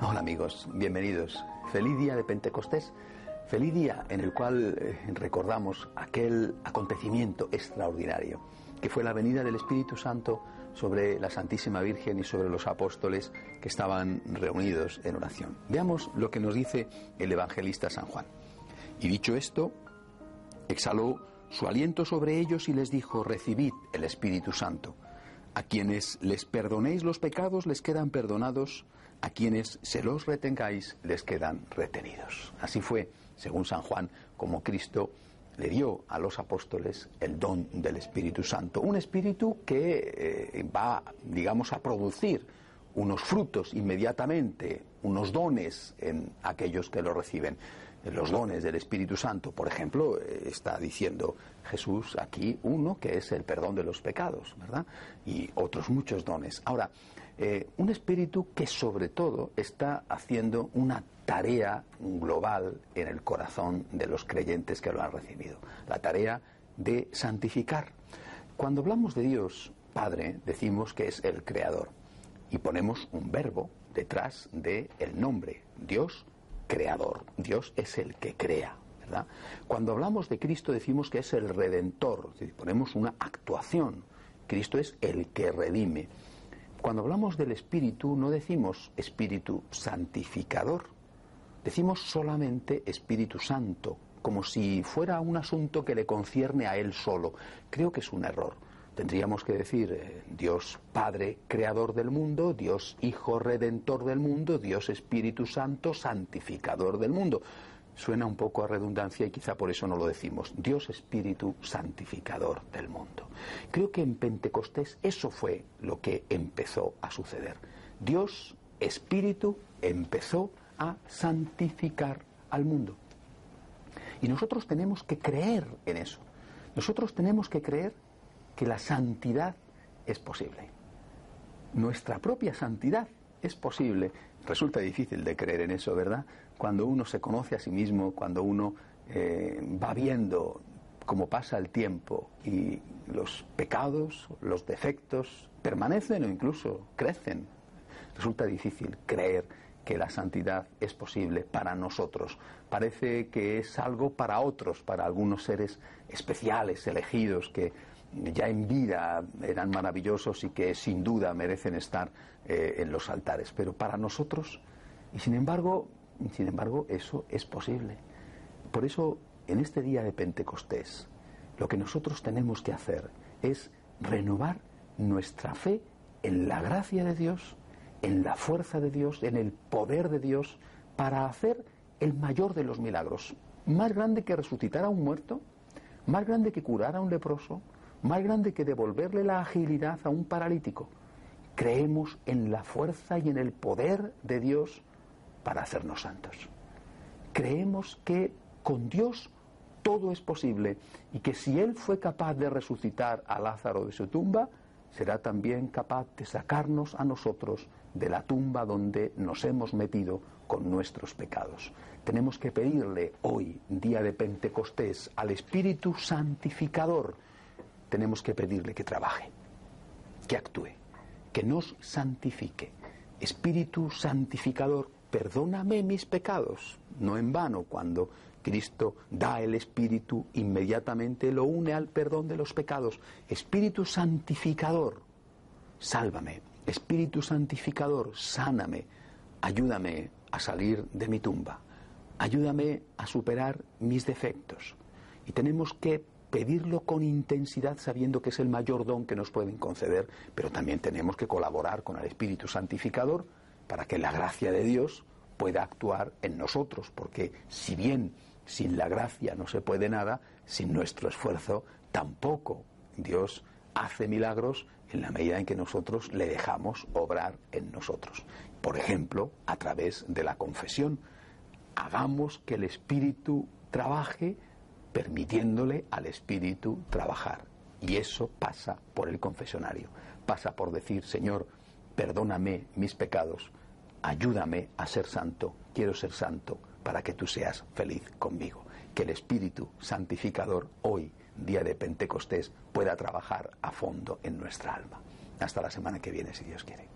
Hola amigos, bienvenidos. Feliz día de Pentecostés. Feliz día en el cual eh, recordamos aquel acontecimiento extraordinario que fue la venida del Espíritu Santo sobre la Santísima Virgen y sobre los apóstoles que estaban reunidos en oración. Veamos lo que nos dice el evangelista San Juan. Y dicho esto, exhaló su aliento sobre ellos y les dijo, recibid el Espíritu Santo. A quienes les perdonéis los pecados les quedan perdonados, a quienes se los retengáis les quedan retenidos. Así fue, según San Juan, como Cristo le dio a los apóstoles el don del Espíritu Santo. Un espíritu que eh, va, digamos, a producir unos frutos inmediatamente, unos dones en aquellos que lo reciben los dones del Espíritu Santo, por ejemplo, eh, está diciendo Jesús aquí uno que es el perdón de los pecados, ¿verdad? Y otros muchos dones. Ahora, eh, un espíritu que sobre todo está haciendo una tarea global en el corazón de los creyentes que lo han recibido, la tarea de santificar. Cuando hablamos de Dios Padre, decimos que es el creador y ponemos un verbo detrás del el nombre, Dios creador. Dios es el que crea. ¿verdad? Cuando hablamos de Cristo decimos que es el redentor, ponemos una actuación. Cristo es el que redime. Cuando hablamos del Espíritu no decimos Espíritu santificador, decimos solamente Espíritu Santo, como si fuera un asunto que le concierne a Él solo. Creo que es un error tendríamos que decir eh, Dios Padre Creador del mundo, Dios Hijo Redentor del mundo, Dios Espíritu Santo Santificador del mundo. Suena un poco a redundancia y quizá por eso no lo decimos. Dios Espíritu Santificador del mundo. Creo que en Pentecostés eso fue lo que empezó a suceder. Dios Espíritu empezó a santificar al mundo. Y nosotros tenemos que creer en eso. Nosotros tenemos que creer que la santidad es posible. Nuestra propia santidad es posible. Resulta difícil de creer en eso, ¿verdad? Cuando uno se conoce a sí mismo, cuando uno eh, va viendo cómo pasa el tiempo y los pecados, los defectos permanecen o incluso crecen. Resulta difícil creer que la santidad es posible para nosotros. Parece que es algo para otros, para algunos seres especiales, elegidos, que ya en vida eran maravillosos y que sin duda merecen estar eh, en los altares. Pero para nosotros, y sin embargo, sin embargo, eso es posible. Por eso, en este día de Pentecostés, lo que nosotros tenemos que hacer es renovar nuestra fe en la gracia de Dios, en la fuerza de Dios, en el poder de Dios, para hacer el mayor de los milagros, más grande que resucitar a un muerto, más grande que curar a un leproso, más grande que devolverle la agilidad a un paralítico. Creemos en la fuerza y en el poder de Dios para hacernos santos. Creemos que con Dios todo es posible y que si Él fue capaz de resucitar a Lázaro de su tumba, será también capaz de sacarnos a nosotros de la tumba donde nos hemos metido con nuestros pecados. Tenemos que pedirle hoy, día de Pentecostés, al Espíritu Santificador, tenemos que pedirle que trabaje, que actúe, que nos santifique. Espíritu santificador, perdóname mis pecados. No en vano, cuando Cristo da el Espíritu, inmediatamente lo une al perdón de los pecados. Espíritu santificador, sálvame. Espíritu santificador, sáname. Ayúdame a salir de mi tumba. Ayúdame a superar mis defectos. Y tenemos que pedirlo con intensidad sabiendo que es el mayor don que nos pueden conceder, pero también tenemos que colaborar con el Espíritu Santificador para que la gracia de Dios pueda actuar en nosotros, porque si bien sin la gracia no se puede nada, sin nuestro esfuerzo tampoco Dios hace milagros en la medida en que nosotros le dejamos obrar en nosotros. Por ejemplo, a través de la confesión. Hagamos que el Espíritu trabaje permitiéndole al Espíritu trabajar. Y eso pasa por el confesionario, pasa por decir, Señor, perdóname mis pecados, ayúdame a ser santo, quiero ser santo para que tú seas feliz conmigo. Que el Espíritu Santificador hoy, día de Pentecostés, pueda trabajar a fondo en nuestra alma. Hasta la semana que viene, si Dios quiere.